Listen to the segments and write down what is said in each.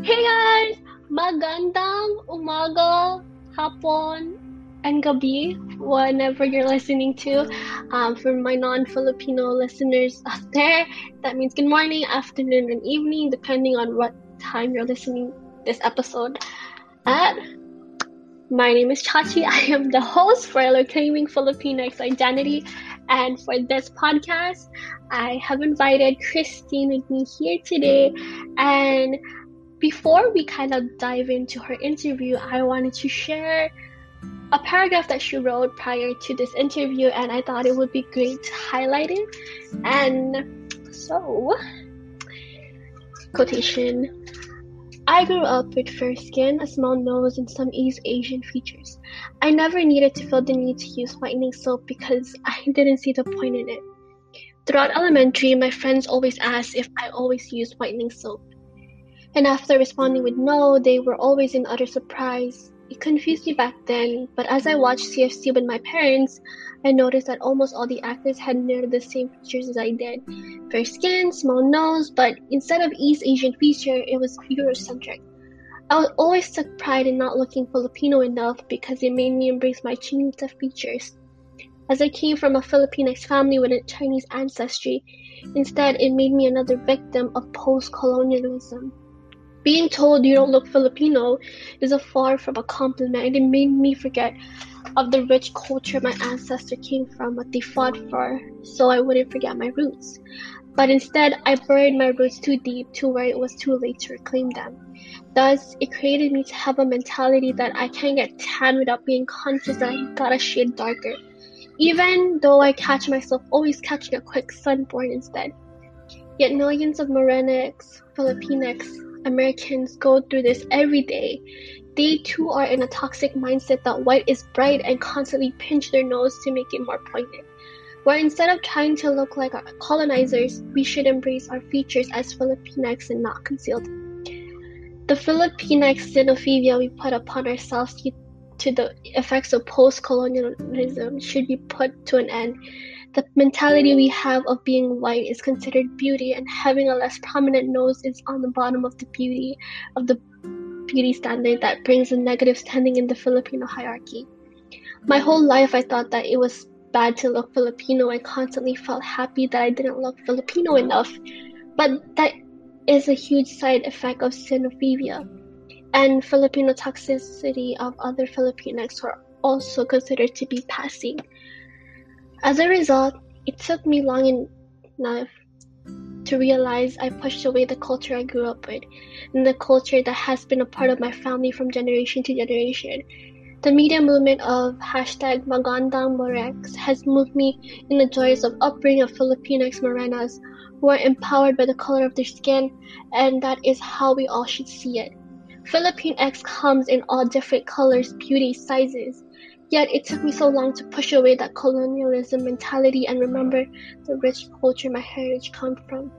Hey guys! Magandang umaga, hapon, and gabi, whenever you're listening to. Um, for my non-Filipino listeners out there, that means good morning, afternoon, and evening, depending on what time you're listening this episode at. My name is Chachi. I am the host for Reclaiming Filipinx Identity. And for this podcast, I have invited Christine with me here today. And before we kind of dive into her interview, I wanted to share a paragraph that she wrote prior to this interview, and I thought it would be great to highlight it. And so, quotation I grew up with fair skin, a small nose, and some East Asian features. I never needed to feel the need to use whitening soap because I didn't see the point in it. Throughout elementary, my friends always asked if I always used whitening soap. And after responding with no, they were always in utter surprise. It confused me back then, but as I watched TFC with my parents, I noticed that almost all the actors had nearly the same features as I did. Fair skin, small nose, but instead of East Asian feature, it was Eurocentric. I always took pride in not looking Filipino enough because it made me embrace my Chinita features. As I came from a Filipinx family with a Chinese ancestry, instead it made me another victim of post-colonialism. Being told you don't look Filipino is a far from a compliment, and it made me forget of the rich culture my ancestors came from, what they fought for, so I wouldn't forget my roots. But instead, I buried my roots too deep to where it was too late to reclaim them. Thus, it created me to have a mentality that I can't get tan without being conscious that I got a shade darker. Even though I catch myself always catching a quick sunburn instead. Yet millions of Morenix, Filipinx, Americans go through this every day. They too are in a toxic mindset that white is bright and constantly pinch their nose to make it more pointed. Where instead of trying to look like our colonizers, we should embrace our features as Filipinx and not conceal them. The Filipinx xenophobia we put upon ourselves to the effects of post colonialism should be put to an end. The mentality mm. we have of being white is considered beauty, and having a less prominent nose is on the bottom of the beauty of the beauty standard that brings a negative standing in the Filipino hierarchy. My whole life, I thought that it was bad to look Filipino. I constantly felt happy that I didn't look Filipino enough, but that is a huge side effect of xenophobia. And Filipino toxicity of other Filipinx are also considered to be passing. As a result, it took me long enough to realize I pushed away the culture I grew up with and the culture that has been a part of my family from generation to generation. The media movement of hashtag Magandang Morex has moved me in the joys of upbringing of Filipinx Morenas who are empowered by the color of their skin, and that is how we all should see it. Filipinx comes in all different colors, beauty, sizes. Yet it took me so long to push away that colonialism mentality and remember the rich culture my heritage comes from.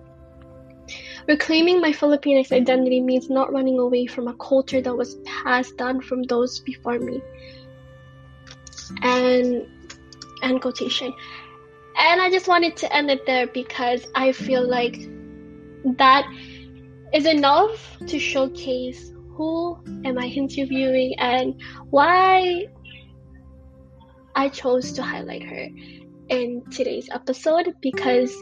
Reclaiming my Filipinx identity means not running away from a culture that was passed down from those before me. And and quotation. And I just wanted to end it there because I feel like that is enough to showcase who am I interviewing and why I chose to highlight her in today's episode because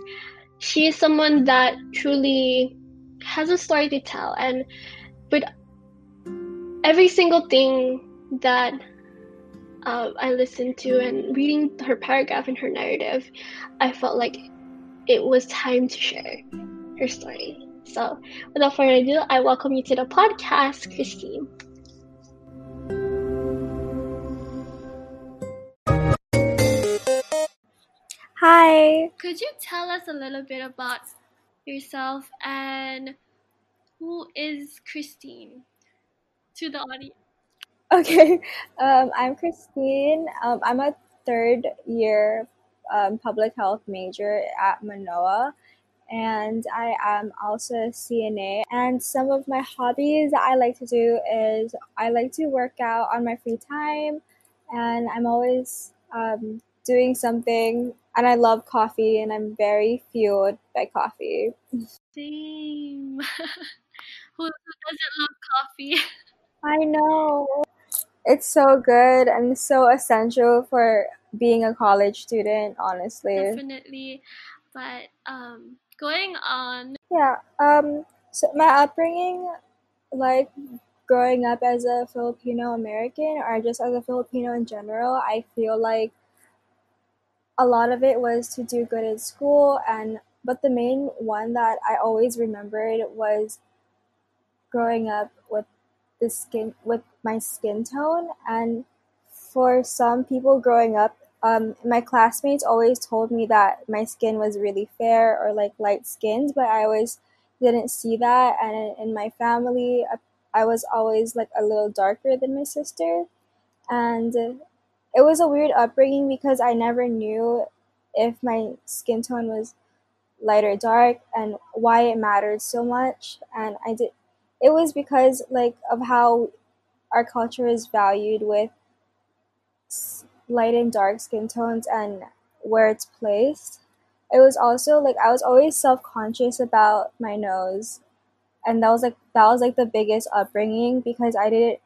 she is someone that truly has a story to tell and with every single thing that uh, I listened to and reading her paragraph and her narrative, I felt like it was time to share her story. So, without further ado, I welcome you to the podcast, Christine. Hi. Could you tell us a little bit about yourself and who is Christine to the audience? Okay, um, I'm Christine. Um, I'm a third year um, public health major at Manoa, and I am also a CNA. And some of my hobbies that I like to do is I like to work out on my free time, and I'm always um, doing something. And I love coffee, and I'm very fueled by coffee. Same. Who, doesn't love coffee? I know. It's so good and so essential for being a college student, honestly. Definitely. But um going on Yeah, um so my upbringing like growing up as a Filipino American or just as a Filipino in general, I feel like a lot of it was to do good in school and but the main one that I always remembered was growing up with the skin with my skin tone and for some people growing up um, my classmates always told me that my skin was really fair or like light skinned but i always didn't see that and in, my family I was always like a little darker than my sister and it was a weird upbringing because i never knew if my skin tone was light or dark and why it mattered so much and i did it was because like of how our culture is valued with light and dark skin tones and where it's placed. It was also like I was always self conscious about my nose, and that was like that was like the biggest upbringing because I didn't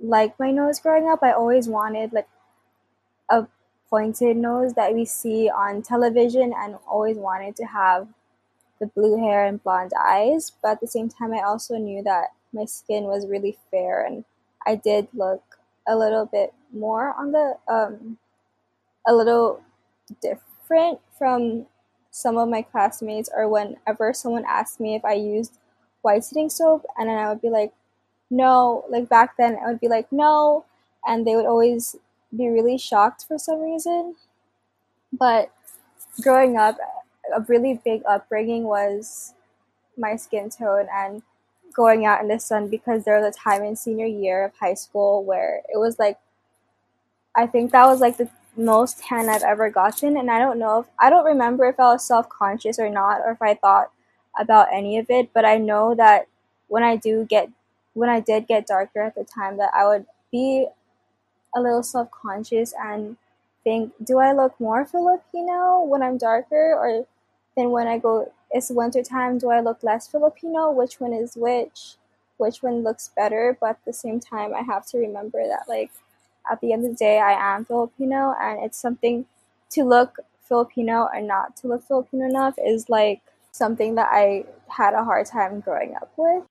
like my nose growing up. I always wanted like a pointed nose that we see on television, and always wanted to have the blue hair and blonde eyes. But at the same time, I also knew that my skin was really fair, and I did look a little bit more on the um, a little different from some of my classmates or whenever someone asked me if I used whitening soap and then I would be like no like back then I would be like no and they would always be really shocked for some reason. But growing up a really big upbringing was my skin tone and going out in the sun because there was a time in senior year of high school where it was like I think that was like the most tan I've ever gotten and I don't know if I don't remember if I was self conscious or not or if I thought about any of it, but I know that when I do get when I did get darker at the time that I would be a little self conscious and think, do I look more Filipino when I'm darker or than when I go it's winter time, do I look less Filipino? Which one is which? Which one looks better? But at the same time I have to remember that like at the end of the day, I am Filipino, and it's something to look Filipino or not to look Filipino enough is like something that I had a hard time growing up with.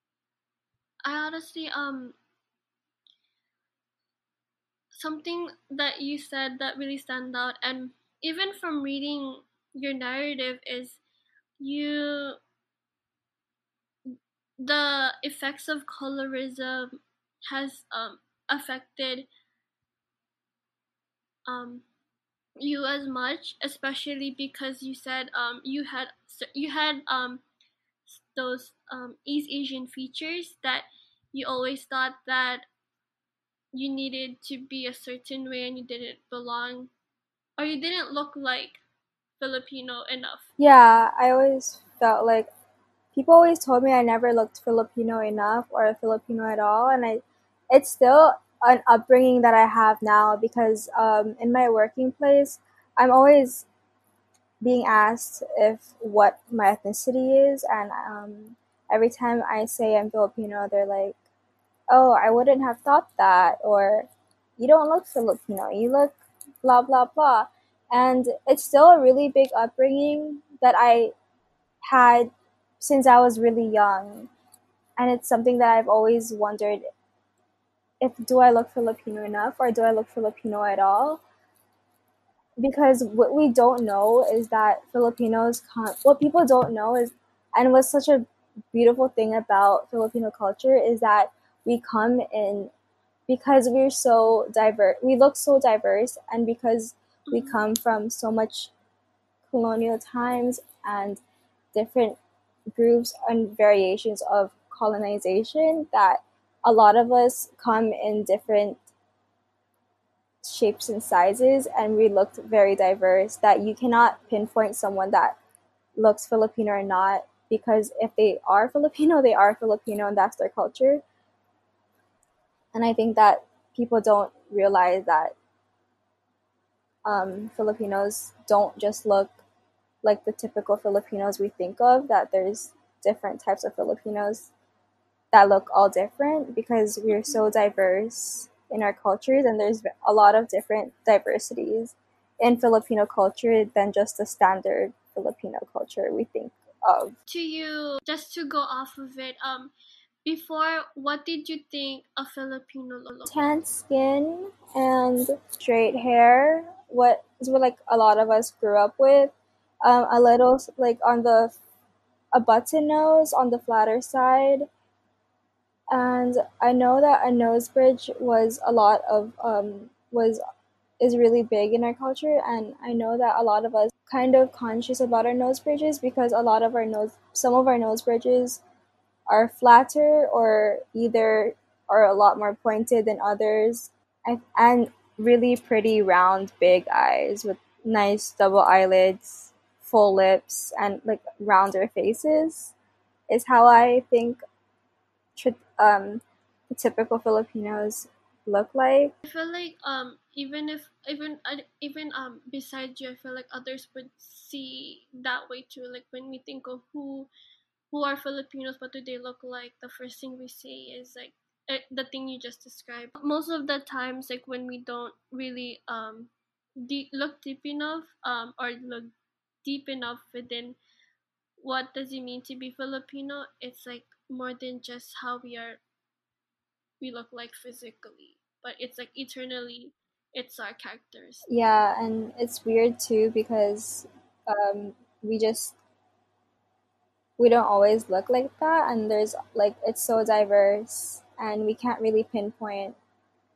I honestly um something that you said that really stand out and even from reading your narrative is you the effects of colorism has um affected um you as much especially because you said um you had you had um those um east asian features that you always thought that you needed to be a certain way and you didn't belong or you didn't look like filipino enough? Yeah, I always felt like people always told me I never looked Filipino enough or a Filipino at all, and I it's still an upbringing that I have now because um, in my working place, I'm always being asked if what my ethnicity is, and um, every time I say I'm Filipino, they're like, "Oh, I wouldn't have thought that," or "You don't look Filipino. You look blah blah blah." And it's still a really big upbringing that I had since I was really young, and it's something that I've always wondered if do I look Filipino enough or do I look Filipino at all? Because what we don't know is that Filipinos what people don't know is and what's such a beautiful thing about Filipino culture is that we come in because we're so diverse we look so diverse and because we come from so much colonial times and different groups and variations of colonization that a lot of us come in different shapes and sizes and we looked very diverse that you cannot pinpoint someone that looks Filipino or not because if they are Filipino, they are Filipino and that's their culture. And I think that people don't realize that um, Filipinos don't just look like the typical Filipinos we think of, that there's different types of Filipinos that look all different because we're so diverse in our cultures and there's a lot of different diversities in Filipino culture than just the standard Filipino culture we think of. To you, just to go off of it, um, before, what did you think a Filipino look? Tan skin and straight hair. What is what like a lot of us grew up with. Um, a little like on the a button nose on the flatter side. And I know that a nose bridge was a lot of um, was is really big in our culture. And I know that a lot of us kind of conscious about our nose bridges because a lot of our nose some of our nose bridges are flatter or either are a lot more pointed than others. And really pretty round big eyes with nice double eyelids full lips and like rounder faces is how i think um, the typical filipinos look like i feel like um even if even uh, even um besides you i feel like others would see that way too like when we think of who who are Filipinos, what do they look like, the first thing we say is like eh, the thing you just described. Most of the times, like when we don't really um de- look deep enough um or look deep enough within what does it mean to be Filipino, it's like more than just how we are we look like physically, but it's like eternally it's our characters. Yeah, and it's weird too because um, we just we don't always look like that and there's like it's so diverse and we can't really pinpoint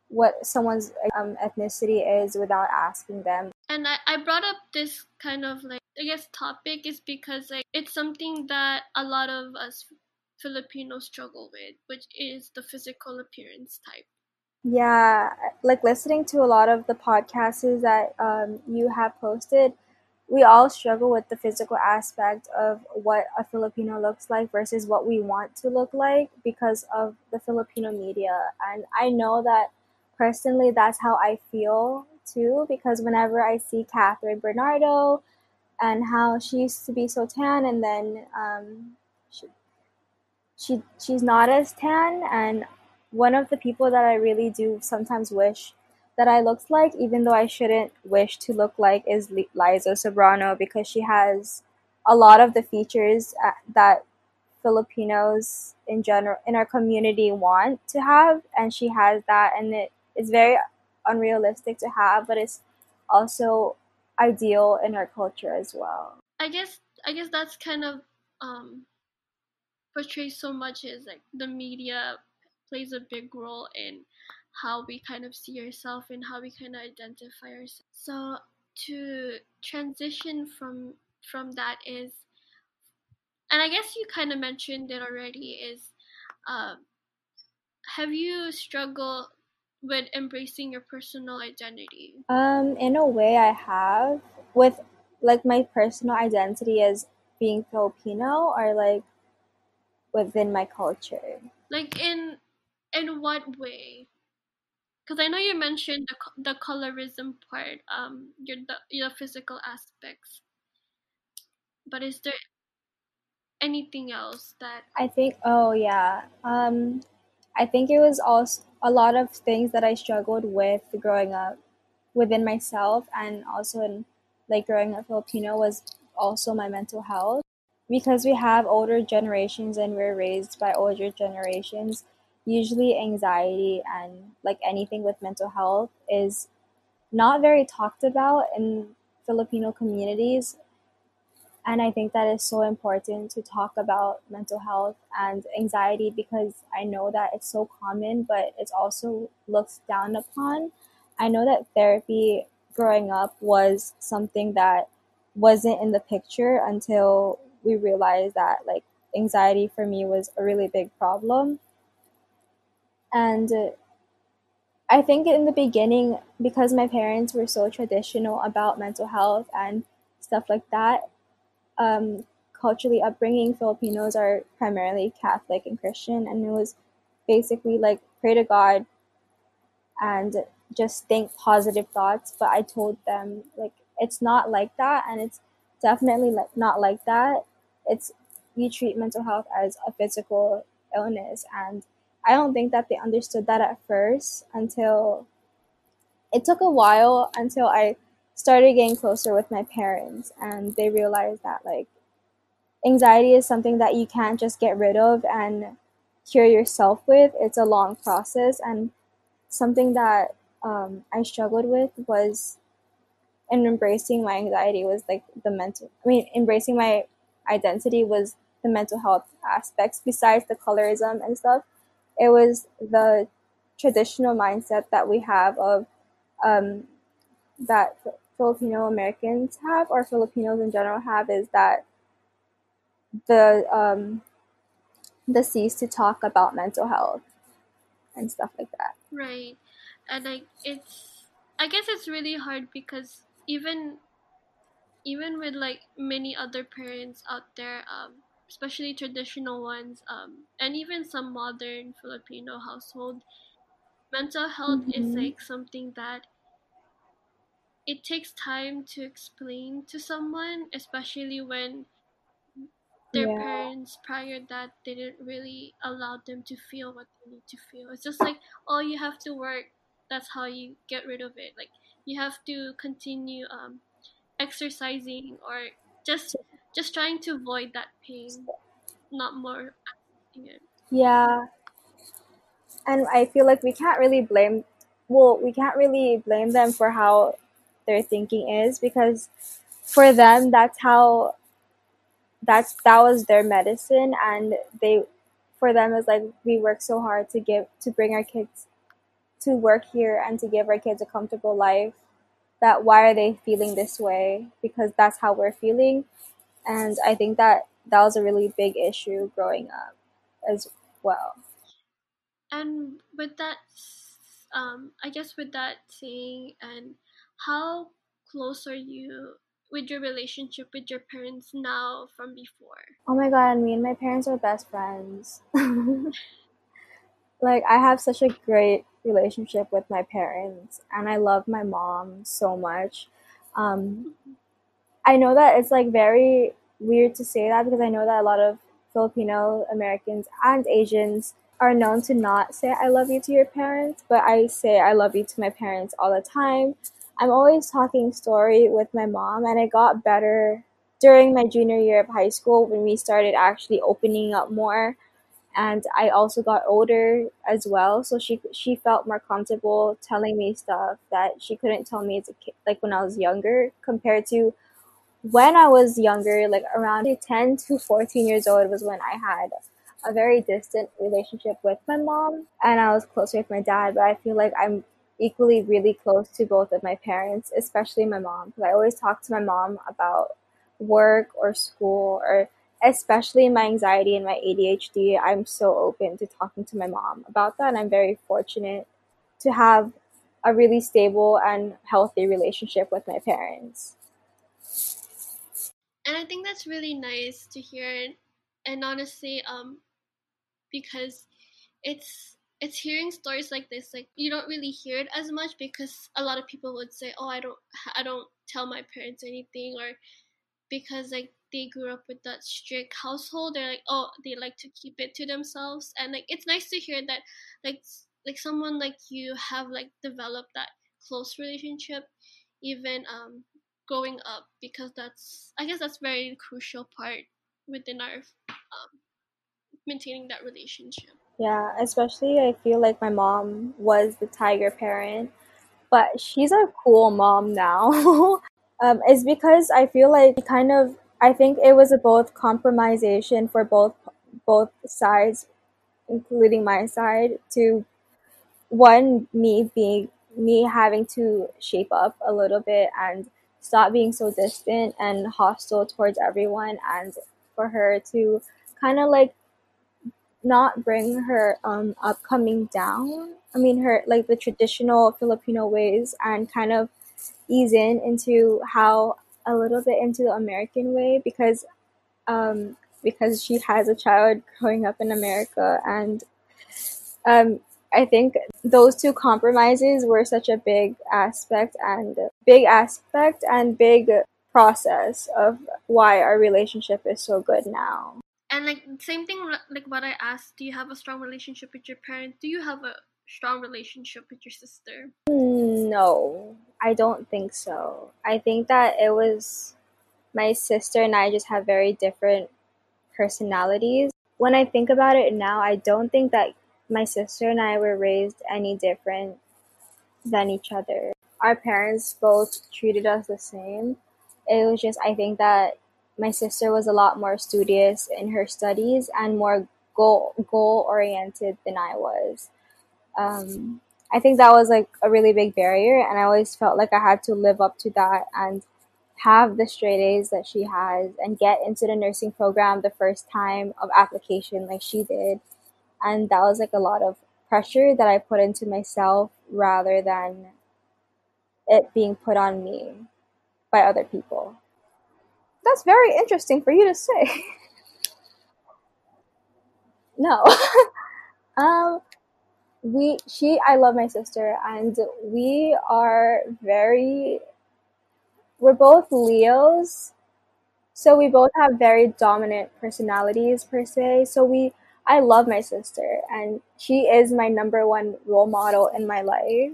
what someone's um, ethnicity is without asking them and I, I brought up this kind of like i guess topic is because like it's something that a lot of us filipinos struggle with which is the physical appearance type yeah like listening to a lot of the podcasts that um, you have posted we all struggle with the physical aspect of what a Filipino looks like versus what we want to look like because of the Filipino media. And I know that personally, that's how I feel too, because whenever I see Kathryn Bernardo and how she used to be so tan and then um, she, she she's not as tan and one of the people that I really do sometimes wish that I looked like, even though I shouldn't wish to look like, is Liza Soberano because she has a lot of the features uh, that Filipinos in general in our community want to have, and she has that, and it is very unrealistic to have, but it's also ideal in our culture as well. I guess I guess that's kind of um, portrays so much is like the media plays a big role in how we kind of see ourselves and how we kind of identify ourselves. So to transition from from that is, and I guess you kind of mentioned it already is, uh, have you struggled with embracing your personal identity? Um, in a way, I have with like my personal identity as being Filipino or like within my culture. Like in in what way? because I know you mentioned the the colorism part, um, your the your physical aspects. But is there anything else that I think? Oh yeah, um, I think it was also a lot of things that I struggled with growing up within myself, and also in like growing up Filipino was also my mental health because we have older generations and we're raised by older generations usually anxiety and like anything with mental health is not very talked about in Filipino communities. And I think that is so important to talk about mental health and anxiety because I know that it's so common, but it's also looked down upon. I know that therapy growing up was something that wasn't in the picture until we realized that like anxiety for me was a really big problem and I think in the beginning, because my parents were so traditional about mental health and stuff like that, um, culturally upbringing Filipinos are primarily Catholic and Christian, and it was basically like pray to God and just think positive thoughts. But I told them like it's not like that, and it's definitely like not like that. It's we treat mental health as a physical illness and I don't think that they understood that at first until it took a while until I started getting closer with my parents and they realized that like anxiety is something that you can't just get rid of and cure yourself with. It's a long process and something that um, I struggled with was and embracing my anxiety was like the mental I mean embracing my identity was the mental health aspects besides the colorism and stuff it was the traditional mindset that we have of um, that Filipino Americans have or Filipinos in general have is that the um, the cease to talk about mental health and stuff like that. Right, and like it's I guess it's really hard because even even with like many other parents out there, um, especially traditional ones, um, and even some modern Filipino household, mental health mm-hmm. is like something that it takes time to explain to someone, especially when their yeah. parents prior that didn't really allow them to feel what they need to feel. It's just like, oh, you have to work. That's how you get rid of it. Like you have to continue um, exercising or just just trying to avoid that pain, not more. Yeah, and I feel like we can't really blame. Well, we can't really blame them for how their thinking is because for them that's how that's that was their medicine and they for them is like we work so hard to give to bring our kids to work here and to give our kids a comfortable life that why are they feeling this way because that's how we're feeling and i think that that was a really big issue growing up as well and with that um i guess with that saying and how close are you with your relationship with your parents now from before? Oh my god, me and my parents are best friends. like I have such a great relationship with my parents and I love my mom so much. Um, I know that it's like very weird to say that because I know that a lot of Filipino Americans and Asians are known to not say I love you to your parents, but I say I love you to my parents all the time. I'm always talking story with my mom, and it got better during my junior year of high school when we started actually opening up more. And I also got older as well, so she she felt more comfortable telling me stuff that she couldn't tell me as a kid, like when I was younger, compared to when I was younger, like around 10 to 14 years old was when I had a very distant relationship with my mom. And I was closer with my dad, but I feel like I'm equally really close to both of my parents, especially my mom, because I always talk to my mom about work or school or especially my anxiety and my ADHD. I'm so open to talking to my mom about that. And I'm very fortunate to have a really stable and healthy relationship with my parents. And I think that's really nice to hear. And honestly, um, because it's it's hearing stories like this like you don't really hear it as much because a lot of people would say oh i don't i don't tell my parents anything or because like they grew up with that strict household they're like oh they like to keep it to themselves and like it's nice to hear that like like someone like you have like developed that close relationship even um growing up because that's i guess that's very crucial part within our um, maintaining that relationship yeah, especially I feel like my mom was the tiger parent, but she's a cool mom now. um, it's because I feel like kind of I think it was a both compromisation for both both sides, including my side, to one me being me having to shape up a little bit and stop being so distant and hostile towards everyone and for her to kind of like not bring her um upcoming down. I mean her like the traditional Filipino ways and kind of ease in into how a little bit into the American way because um because she has a child growing up in America and um I think those two compromises were such a big aspect and big aspect and big process of why our relationship is so good now. And like same thing like what I asked, do you have a strong relationship with your parents? Do you have a strong relationship with your sister? No, I don't think so. I think that it was my sister and I just have very different personalities. When I think about it now, I don't think that my sister and I were raised any different than each other. Our parents both treated us the same. It was just, I think that my sister was a lot more studious in her studies and more goal goal oriented than I was. Um, I think that was like a really big barrier, and I always felt like I had to live up to that and have the straight A's that she has and get into the nursing program the first time of application like she did. And that was like a lot of pressure that I put into myself rather than it being put on me by other people. That's very interesting for you to say. no. um we she I love my sister and we are very we're both Leos. So we both have very dominant personalities per se. So we I love my sister and she is my number one role model in my life.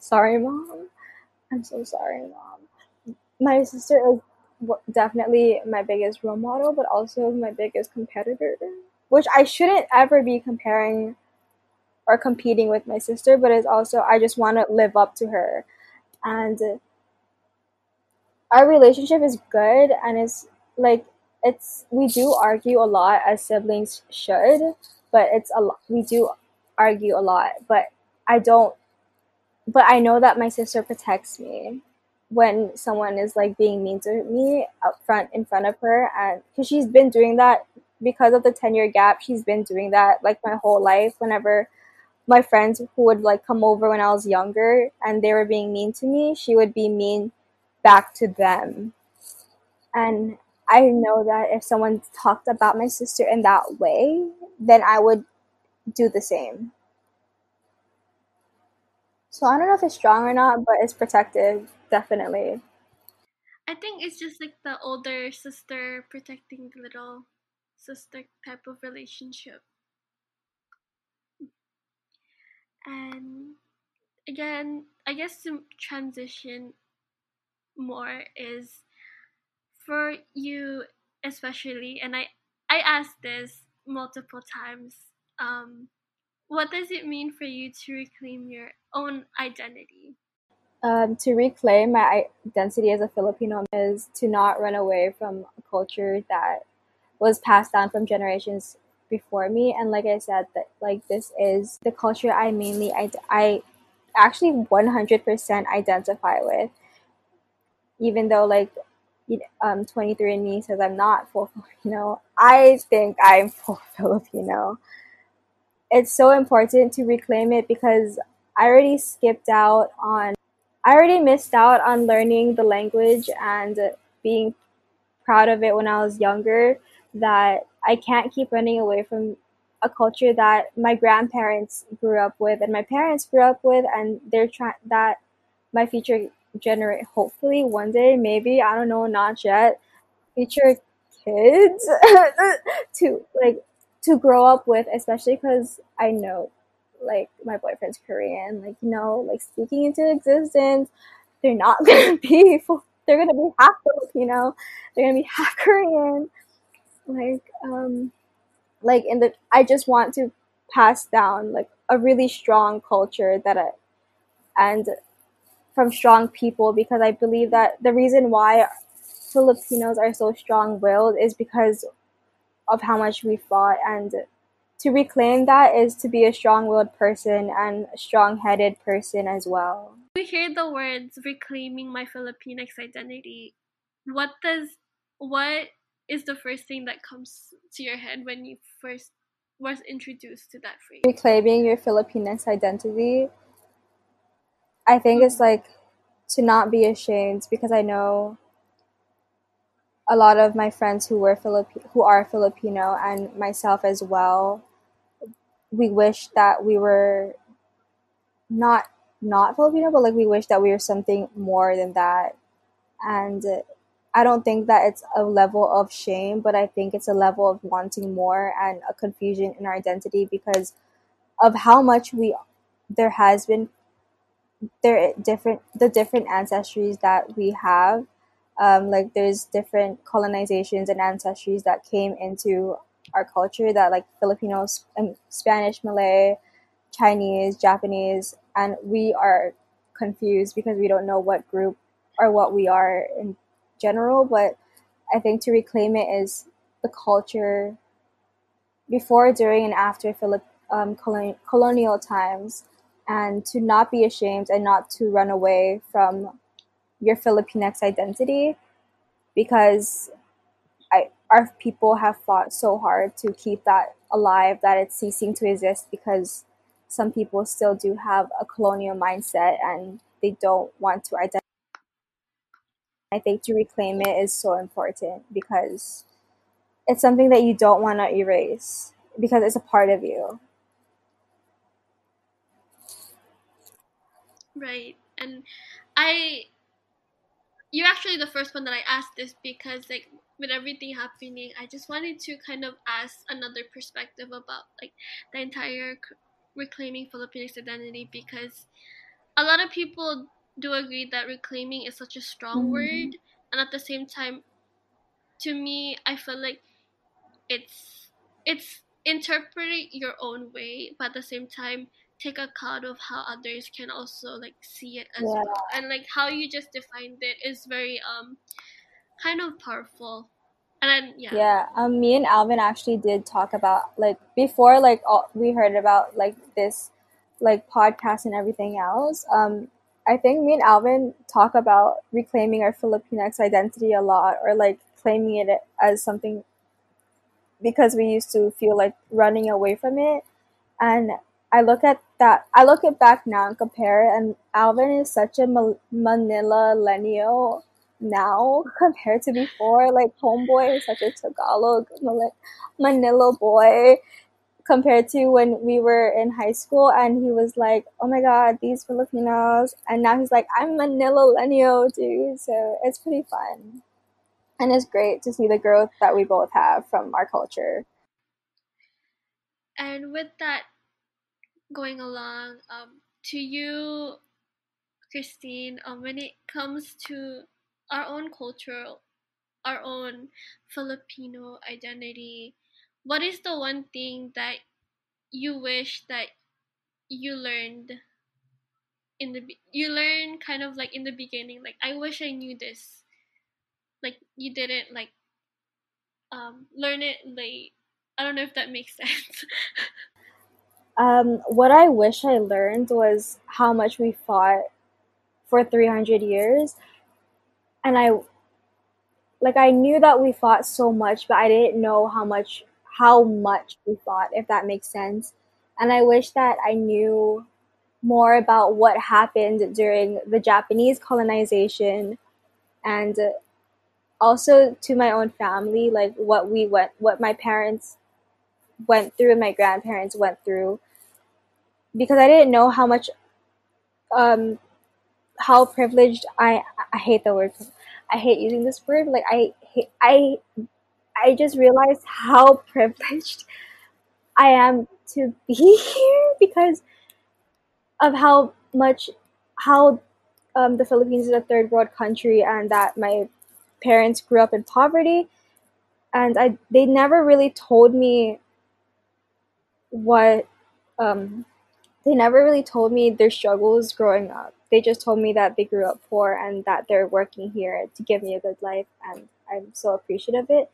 Sorry, mom. I'm so sorry, mom. My sister is definitely my biggest role model, but also my biggest competitor, which I shouldn't ever be comparing or competing with my sister, but it's also I just want to live up to her. And our relationship is good and it's like it's we do argue a lot as siblings should, but it's a lot we do argue a lot, but I don't but I know that my sister protects me when someone is like being mean to me up front in front of her and because she's been doing that because of the 10 year gap she's been doing that like my whole life whenever my friends who would like come over when i was younger and they were being mean to me she would be mean back to them and i know that if someone talked about my sister in that way then i would do the same so I don't know if it's strong or not, but it's protective, definitely. I think it's just like the older sister protecting the little sister type of relationship. And again, I guess to transition more is for you especially and I I asked this multiple times um what does it mean for you to reclaim your own identity? Um, to reclaim my identity as a Filipino is to not run away from a culture that was passed down from generations before me. And like I said, that like this is the culture I mainly I, I actually 100% identify with, even though like um 23andMe says I'm not full Filipino. I think I'm full Filipino it's so important to reclaim it because I already skipped out on, I already missed out on learning the language and being proud of it when I was younger. That I can't keep running away from a culture that my grandparents grew up with and my parents grew up with, and they're trying that my future generate hopefully one day maybe I don't know not yet future kids to like to grow up with, especially because I know like my boyfriend's Korean, like you know, like speaking into existence, they're not gonna be full, they're gonna be half Filipino, they're gonna be half Korean, like um, like in the I just want to pass down like a really strong culture that I and from strong people because I believe that the reason why Filipinos are so strong willed is because of how much we fought and to reclaim that is to be a strong-willed person and a strong-headed person as well. We hear the words reclaiming my Filipinx identity. What does what is the first thing that comes to your head when you first was introduced to that phrase? Reclaiming your Filipinx identity. I think it's like to not be ashamed because I know a lot of my friends who were Filip- who are Filipino and myself as well, we wish that we were not not Filipino, but like we wish that we were something more than that. And I don't think that it's a level of shame, but I think it's a level of wanting more and a confusion in our identity because of how much we there has been there different the different ancestries that we have. Um, like there's different colonizations and ancestries that came into our culture that like Filipinos, um, Spanish, Malay, Chinese, Japanese, and we are confused because we don't know what group or what we are in general. But I think to reclaim it is the culture before, during, and after Philip um, colon- colonial times, and to not be ashamed and not to run away from your Filipinx identity because I, our people have fought so hard to keep that alive that it's ceasing to exist because some people still do have a colonial mindset and they don't want to identify. I think to reclaim it is so important because it's something that you don't want to erase because it's a part of you. Right. And I you're actually the first one that I asked this because like with everything happening, I just wanted to kind of ask another perspective about like the entire reclaiming Filipinx identity because a lot of people do agree that reclaiming is such a strong mm-hmm. word and at the same time to me I feel like it's it's interpret it your own way but at the same time take account of how others can also like see it as yeah. well and like how you just defined it is very um kind of powerful and then, yeah yeah um me and alvin actually did talk about like before like all, we heard about like this like podcast and everything else um i think me and alvin talk about reclaiming our filipinx identity a lot or like claiming it as something because we used to feel like running away from it and I look at that. I look at back now and compare, and Alvin is such a Manila millennial now compared to before. Like homeboy is such a Tagalog Manila boy compared to when we were in high school, and he was like, "Oh my God, these Filipinos," and now he's like, "I'm Manila millennial, dude." So it's pretty fun, and it's great to see the growth that we both have from our culture. And with that going along um, to you christine um, when it comes to our own culture our own filipino identity what is the one thing that you wish that you learned in the you learn kind of like in the beginning like i wish i knew this. Like you didn't like um learn it late. I don't know if that makes sense. Um, what I wish I learned was how much we fought for 300 years. And I, like, I knew that we fought so much, but I didn't know how much, how much we fought, if that makes sense. And I wish that I knew more about what happened during the Japanese colonization and also to my own family, like what we went, what my parents went through and my grandparents went through because I didn't know how much um how privileged I I hate the word I hate using this word like I I I just realized how privileged I am to be here because of how much how um, the Philippines is a third world country and that my parents grew up in poverty and I they never really told me what um, they never really told me their struggles growing up. They just told me that they grew up poor and that they're working here to give me a good life, and I'm so appreciative of it.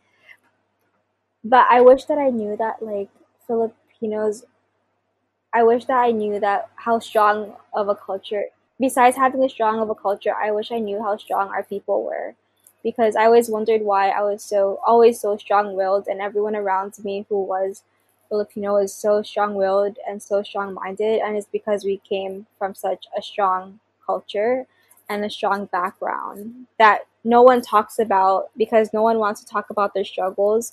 But I wish that I knew that, like, Filipinos, I wish that I knew that how strong of a culture, besides having a strong of a culture, I wish I knew how strong our people were. Because I always wondered why I was so, always so strong willed, and everyone around me who was Filipino is so strong-willed and so strong-minded, and it's because we came from such a strong culture and a strong background that no one talks about because no one wants to talk about their struggles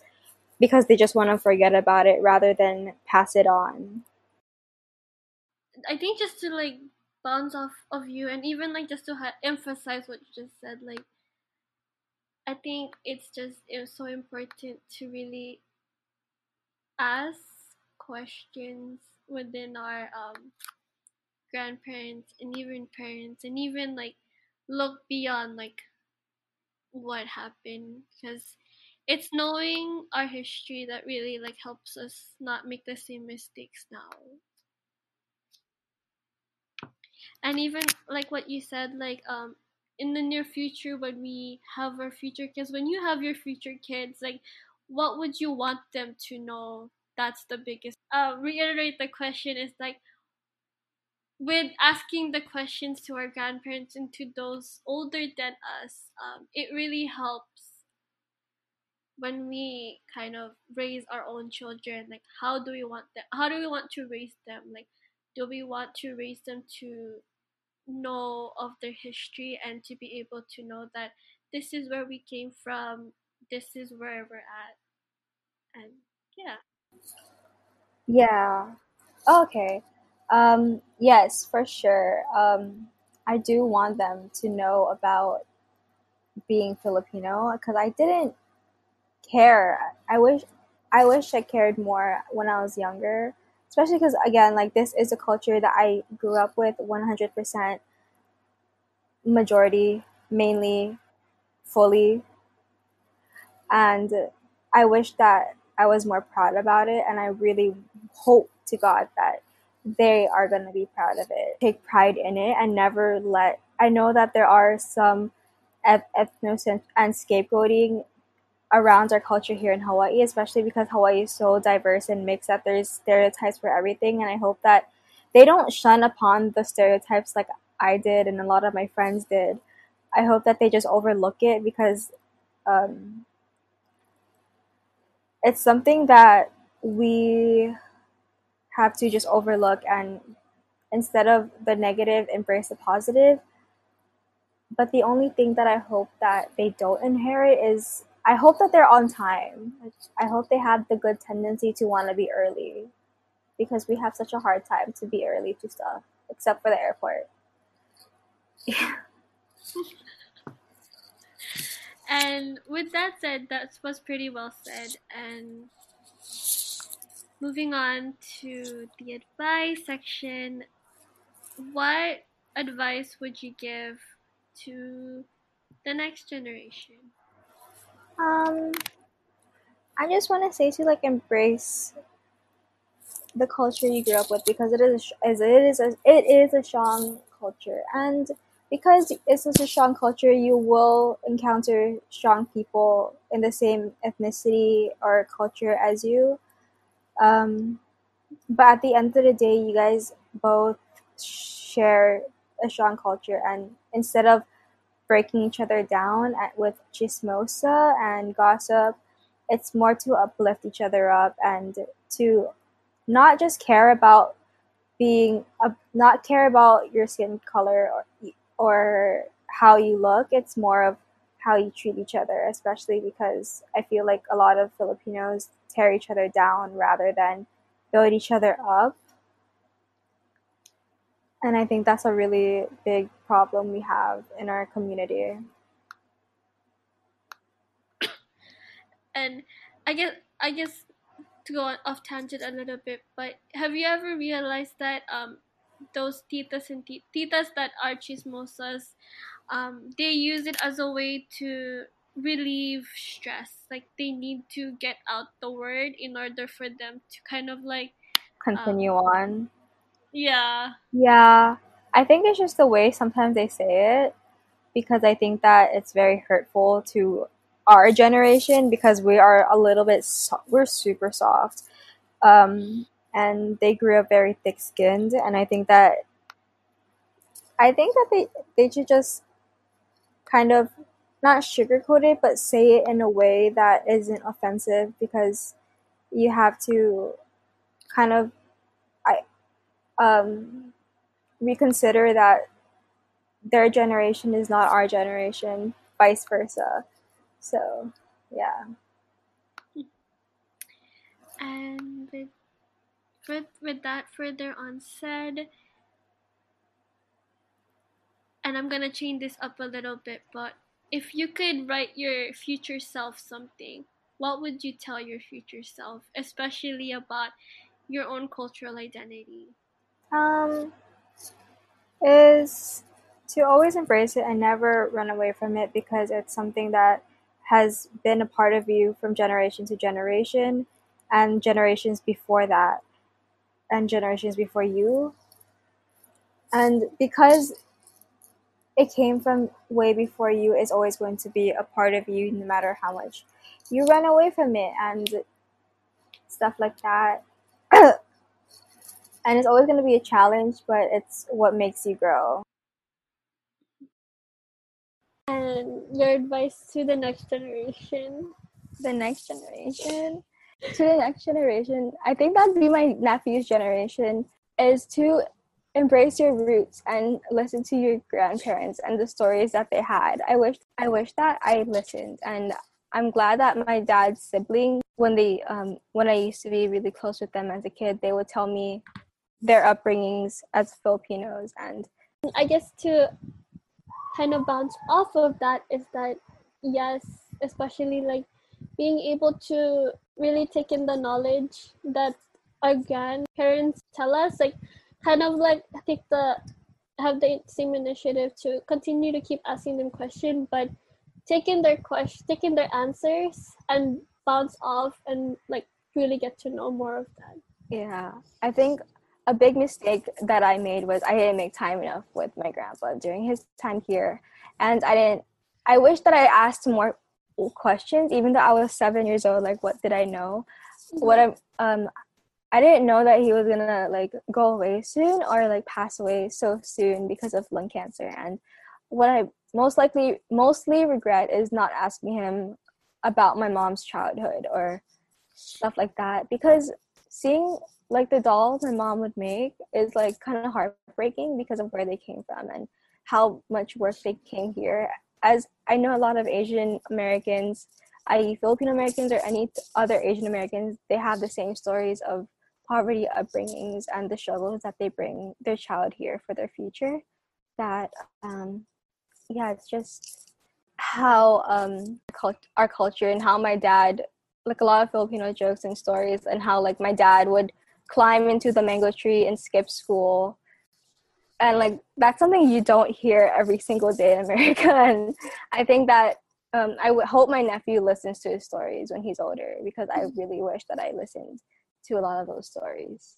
because they just want to forget about it rather than pass it on. I think just to like bounce off of you and even like just to ha- emphasize what you just said, like I think it's just it was so important to really ask questions within our um, grandparents and even parents and even like look beyond like what happened because it's knowing our history that really like helps us not make the same mistakes now. And even like what you said like um in the near future when we have our future kids when you have your future kids like what would you want them to know? That's the biggest uh reiterate the question is like with asking the questions to our grandparents and to those older than us um, it really helps when we kind of raise our own children like how do we want them how do we want to raise them like do we want to raise them to know of their history and to be able to know that this is where we came from this is where we're at and yeah Yeah. Okay. Um, yes, for sure. Um, I do want them to know about being Filipino because I didn't care. I wish I wish I cared more when I was younger, especially because again, like this is a culture that I grew up with 100% majority, mainly, fully, and I wish that I was more proud about it, and I really hope to God that they are going to be proud of it, take pride in it, and never let. I know that there are some eth- ethnocentric and scapegoating around our culture here in Hawaii, especially because Hawaii is so diverse and mixed that there's stereotypes for everything. And I hope that they don't shun upon the stereotypes like I did and a lot of my friends did. I hope that they just overlook it because um, it's something that we have to just overlook and instead of the negative, embrace the positive. But the only thing that I hope that they don't inherit is I hope that they're on time. I hope they have the good tendency to want to be early because we have such a hard time to be early to stuff, except for the airport. and with that said that was pretty well said and moving on to the advice section what advice would you give to the next generation Um, I just want to say to like embrace the culture you grew up with because it is as it is a, it is a strong culture. And because it's such a strong culture you will encounter strong people in the same ethnicity or culture as you. Um, but at the end of the day you guys both share a strong culture. And instead of breaking each other down at, with chismosa and gossip. It's more to uplift each other up and to not just care about being uh, not care about your skin color or or how you look. It's more of how you treat each other especially because i feel like a lot of filipinos tear each other down rather than build each other up and i think that's a really big problem we have in our community. And i guess i guess to go on off tangent a little bit but have you ever realized that um those titas and ti- titas that are chismosas um they use it as a way to relieve stress. Like they need to get out the word in order for them to kind of like continue on yeah. Yeah. I think it's just the way sometimes they say it because i think that it's very hurtful to our generation because we are a little bit so- we're super soft um, and they grew up very thick skinned and i think that i think that they they should just kind of not sugarcoat it but say it in a way that isn't offensive because you have to kind of um, reconsider that their generation is not our generation vice versa so yeah and with with, with that further on said and i'm gonna change this up a little bit but If you could write your future self something, what would you tell your future self, especially about your own cultural identity? Um, is to always embrace it and never run away from it because it's something that has been a part of you from generation to generation and generations before that and generations before you. And because it came from way before you, it's always going to be a part of you no matter how much you run away from it and stuff like that. and it's always going to be a challenge, but it's what makes you grow. And your advice to the next generation? The next generation? to the next generation, I think that'd be my nephew's generation, is to embrace your roots and listen to your grandparents and the stories that they had. I wish I wish that I listened and I'm glad that my dad's siblings when they um when I used to be really close with them as a kid, they would tell me their upbringings as Filipinos and I guess to kind of bounce off of that is that yes, especially like being able to really take in the knowledge that our grandparents tell us, like kind of like take the have the same initiative to continue to keep asking them questions, but taking their question, taking their answers, and bounce off and like really get to know more of that. Yeah, I think a big mistake that I made was I didn't make time enough with my grandpa during his time here, and I didn't. I wish that I asked more questions, even though I was seven years old. Like, what did I know? What I'm um, I didn't know that he was gonna like go away soon or like pass away so soon because of lung cancer. And what I most likely mostly regret is not asking him about my mom's childhood or stuff like that because seeing like the dolls my mom would make is like kind of heartbreaking because of where they came from and how much work they came here. As i know a lot of asian americans i.e filipino americans or any other asian americans they have the same stories of poverty upbringings and the struggles that they bring their child here for their future that um yeah it's just how um our culture and how my dad like a lot of filipino jokes and stories and how like my dad would climb into the mango tree and skip school. And like that's something you don't hear every single day in america. And i think that um, i would hope my nephew listens to his stories when he's older because i really wish that i listened to a lot of those stories.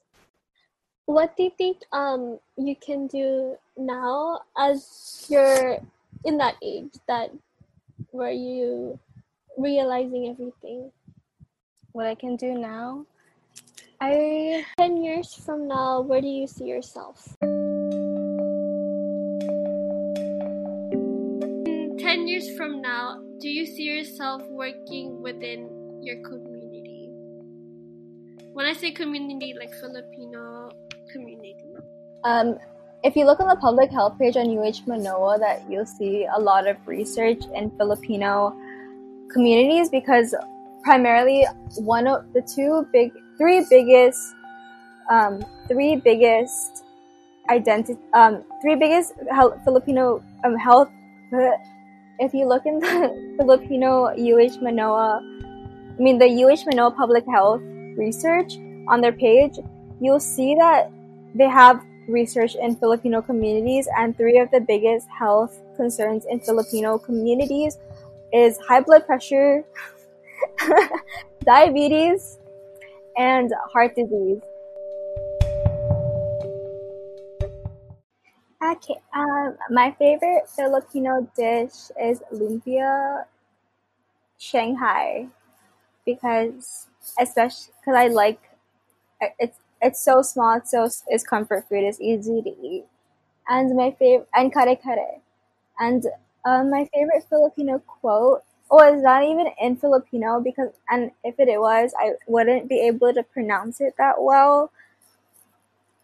What do you think um, you can do now as you're in that age that where you realizing everything? What i can do now I 10 years from now, where do you see yourself? In 10 years from now, do you see yourself working within your community? When I say community, like Filipino community. Um, if you look on the public health page on UH Manoa, that you'll see a lot of research in Filipino communities because primarily one of the two big three biggest um, three biggest identity um, three biggest Filipino um, health if you look in the Filipino UH Manoa I mean the UH Manoa public health research on their page you'll see that they have research in Filipino communities and three of the biggest health concerns in Filipino communities is high blood pressure diabetes and heart disease. Okay, um, my favorite Filipino dish is lumpia Shanghai because especially because I like it's it's so small, it's so it's comfort food, it's easy to eat, and my favorite and kare kare, and um, my favorite Filipino quote Oh, it's not even in Filipino because, and if it was, I wouldn't be able to pronounce it that well.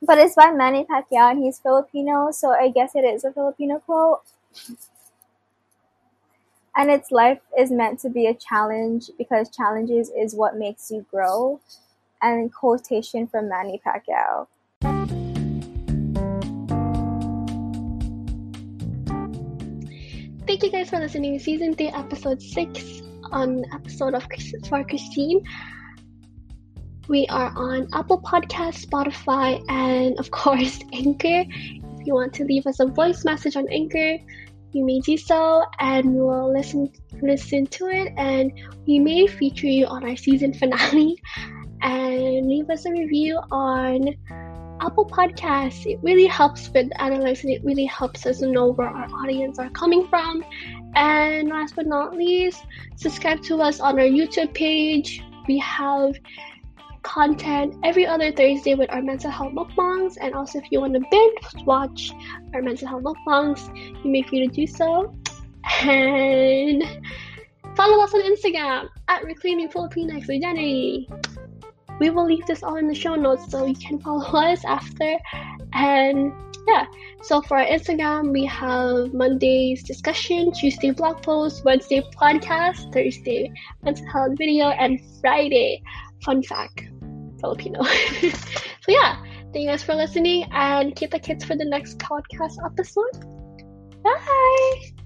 But it's by Manny Pacquiao and he's Filipino, so I guess it is a Filipino quote. And its life is meant to be a challenge because challenges is what makes you grow. And quotation from Manny Pacquiao. Thank you guys for listening. To season 3, episode 6, on episode of for Christine. We are on Apple Podcast, Spotify, and of course, Anchor. If you want to leave us a voice message on Anchor, you may do so, and we will listen listen to it, and we may feature you on our season finale. And leave us a review on Apple Podcasts. It really helps with analyzing. It really helps us know where our audience are coming from. And last but not least, subscribe to us on our YouTube page. We have content every other Thursday with our mental health mukbangs. And also, if you want to binge watch our mental health mukbangs, you may free to do so. And follow us on Instagram at Reclaiming Filipinx Identity. We will leave this all in the show notes so you can follow us after. And yeah, so for our Instagram, we have Monday's discussion, Tuesday blog post, Wednesday podcast, Thursday mental health video, and Friday fun fact Filipino. so yeah, thank you guys for listening and keep the kids for the next podcast episode. Bye!